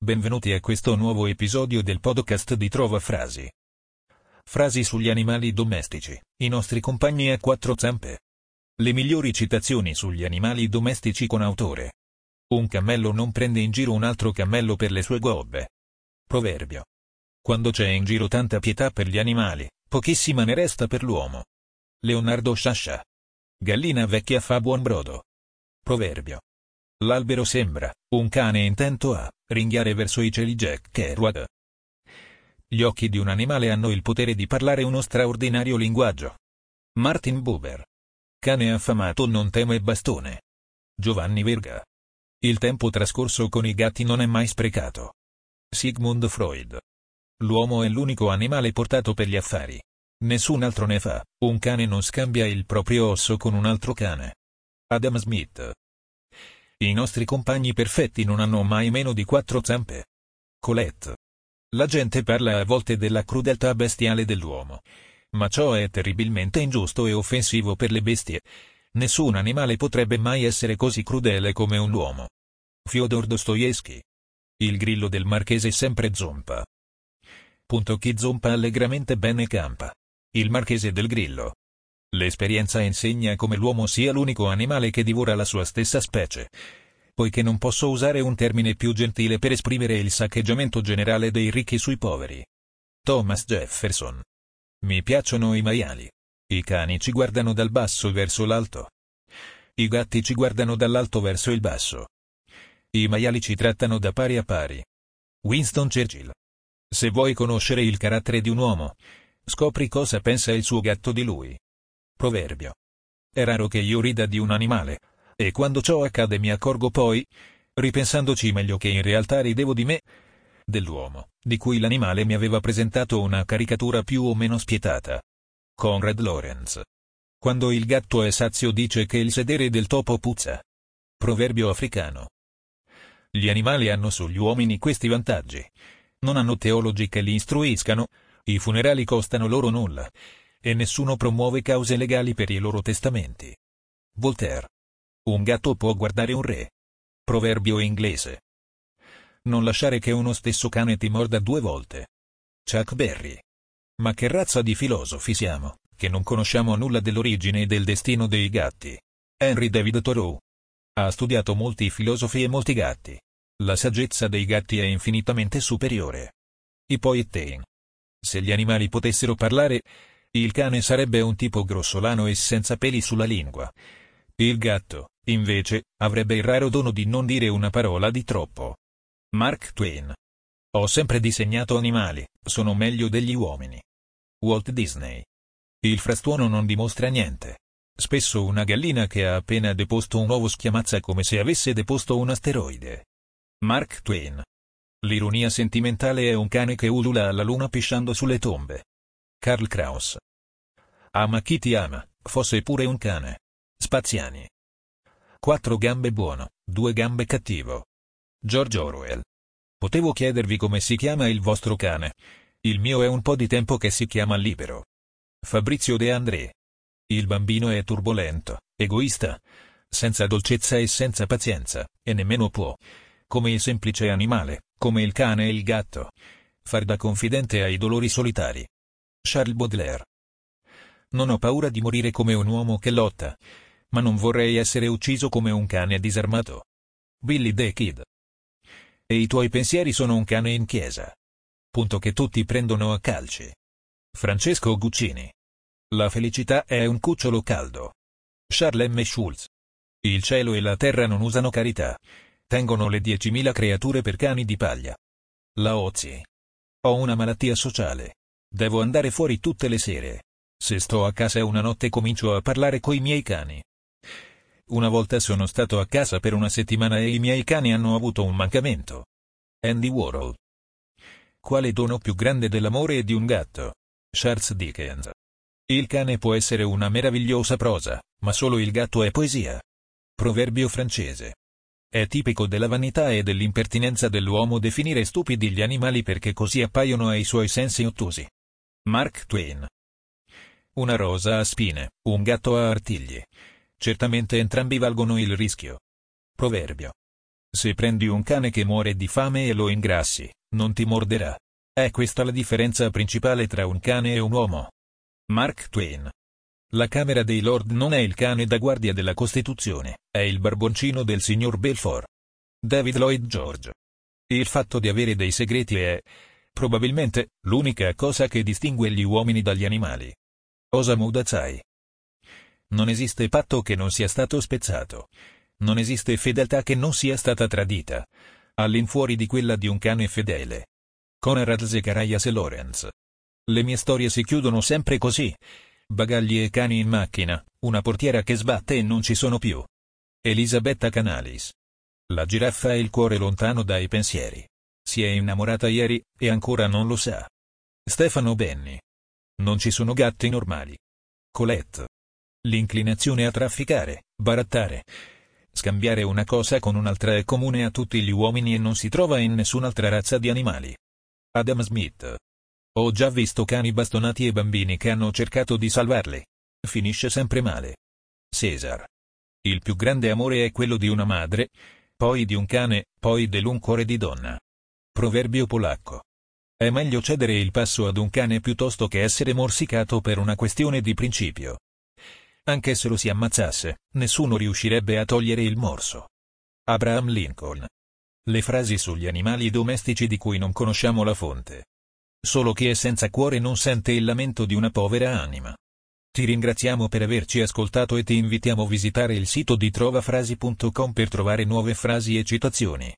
Benvenuti a questo nuovo episodio del podcast di Trova Frasi. Frasi sugli animali domestici, i nostri compagni a quattro zampe. Le migliori citazioni sugli animali domestici con autore. Un cammello non prende in giro un altro cammello per le sue gobbe. Proverbio. Quando c'è in giro tanta pietà per gli animali, pochissima ne resta per l'uomo. Leonardo Sciascia. Gallina vecchia fa buon brodo. Proverbio. L'albero sembra, un cane intento a, ringhiare verso i cieli Jack Kerouac. Gli occhi di un animale hanno il potere di parlare uno straordinario linguaggio. Martin Buber. Cane affamato non teme bastone. Giovanni Verga. Il tempo trascorso con i gatti non è mai sprecato. Sigmund Freud. L'uomo è l'unico animale portato per gli affari. Nessun altro ne fa, un cane non scambia il proprio osso con un altro cane. Adam Smith. I nostri compagni perfetti non hanno mai meno di quattro zampe. Colette. La gente parla a volte della crudeltà bestiale dell'uomo. Ma ciò è terribilmente ingiusto e offensivo per le bestie. Nessun animale potrebbe mai essere così crudele come un uomo. Fyodor Dostoevsky. Il grillo del marchese sempre zompa. Punto chi zompa allegramente bene campa. Il marchese del grillo. L'esperienza insegna come l'uomo sia l'unico animale che divora la sua stessa specie. Poiché non posso usare un termine più gentile per esprimere il saccheggiamento generale dei ricchi sui poveri. Thomas Jefferson. Mi piacciono i maiali. I cani ci guardano dal basso verso l'alto. I gatti ci guardano dall'alto verso il basso. I maiali ci trattano da pari a pari. Winston Churchill. Se vuoi conoscere il carattere di un uomo, scopri cosa pensa il suo gatto di lui. Proverbio. È raro che io rida di un animale, e quando ciò accade mi accorgo poi, ripensandoci meglio che in realtà ridevo di me, dell'uomo, di cui l'animale mi aveva presentato una caricatura più o meno spietata. Conrad Lorenz. Quando il gatto è sazio dice che il sedere del topo puzza. Proverbio africano. Gli animali hanno sugli uomini questi vantaggi. Non hanno teologi che li istruiscano, i funerali costano loro nulla, e nessuno promuove cause legali per i loro testamenti. Voltaire. Un gatto può guardare un re. Proverbio inglese. Non lasciare che uno stesso cane ti morda due volte. Chuck Berry. Ma che razza di filosofi siamo, che non conosciamo nulla dell'origine e del destino dei gatti. Henry David Thoreau. Ha studiato molti filosofi e molti gatti. La saggezza dei gatti è infinitamente superiore. I Poetain. Se gli animali potessero parlare, il cane sarebbe un tipo grossolano e senza peli sulla lingua. Il gatto, invece, avrebbe il raro dono di non dire una parola di troppo. Mark Twain. Ho sempre disegnato animali, sono meglio degli uomini. Walt Disney. Il frastuono non dimostra niente. Spesso una gallina che ha appena deposto un uovo schiamazza come se avesse deposto un asteroide. Mark Twain. L'ironia sentimentale è un cane che ulula alla luna pisciando sulle tombe. Karl Kraus. Ama chi ti ama, fosse pure un cane. Spaziani. Quattro gambe buono, due gambe cattivo. George Orwell. Potevo chiedervi come si chiama il vostro cane. Il mio è un po' di tempo che si chiama Libero. Fabrizio De André. Il bambino è turbolento, egoista, senza dolcezza e senza pazienza, e nemmeno può, come il semplice animale, come il cane e il gatto, far da confidente ai dolori solitari. Charles Baudelaire. Non ho paura di morire come un uomo che lotta, ma non vorrei essere ucciso come un cane disarmato. Billy the Kid. E i tuoi pensieri sono un cane in chiesa. Punto che tutti prendono a calci. Francesco Guccini. La felicità è un cucciolo caldo. Charles M. Schulz. Il cielo e la terra non usano carità. Tengono le diecimila creature per cani di paglia. La Ozi. Ho una malattia sociale. Devo andare fuori tutte le sere. Se sto a casa una notte comincio a parlare coi miei cani. Una volta sono stato a casa per una settimana e i miei cani hanno avuto un mancamento. Andy Warhol. Quale dono più grande dell'amore e di un gatto? Charles Dickens. Il cane può essere una meravigliosa prosa, ma solo il gatto è poesia. Proverbio francese. È tipico della vanità e dell'impertinenza dell'uomo definire stupidi gli animali perché così appaiono ai suoi sensi ottusi. Mark Twain. Una rosa a spine, un gatto a artigli. Certamente entrambi valgono il rischio. Proverbio. Se prendi un cane che muore di fame e lo ingrassi, non ti morderà. È questa la differenza principale tra un cane e un uomo. Mark Twain. La Camera dei Lord non è il cane da guardia della Costituzione, è il barboncino del signor Belfort. David Lloyd George. Il fatto di avere dei segreti è, probabilmente, l'unica cosa che distingue gli uomini dagli animali. Osamu Dazai. Non esiste patto che non sia stato spezzato. Non esiste fedeltà che non sia stata tradita. All'infuori di quella di un cane fedele. Conrad Zecharias e Lorenz. Le mie storie si chiudono sempre così. Bagagli e cani in macchina, una portiera che sbatte e non ci sono più. Elisabetta Canalis. La giraffa ha il cuore lontano dai pensieri. Si è innamorata ieri, e ancora non lo sa. Stefano Benni. Non ci sono gatti normali. Colette. L'inclinazione a trafficare, barattare. Scambiare una cosa con un'altra è comune a tutti gli uomini e non si trova in nessun'altra razza di animali. Adam Smith. Ho già visto cani bastonati e bambini che hanno cercato di salvarli. Finisce sempre male. Cesar. Il più grande amore è quello di una madre, poi di un cane, poi dell'un cuore di donna. Proverbio polacco. È meglio cedere il passo ad un cane piuttosto che essere morsicato per una questione di principio. Anche se lo si ammazzasse, nessuno riuscirebbe a togliere il morso. Abraham Lincoln. Le frasi sugli animali domestici di cui non conosciamo la fonte. Solo chi è senza cuore non sente il lamento di una povera anima. Ti ringraziamo per averci ascoltato e ti invitiamo a visitare il sito di trovafrasi.com per trovare nuove frasi e citazioni.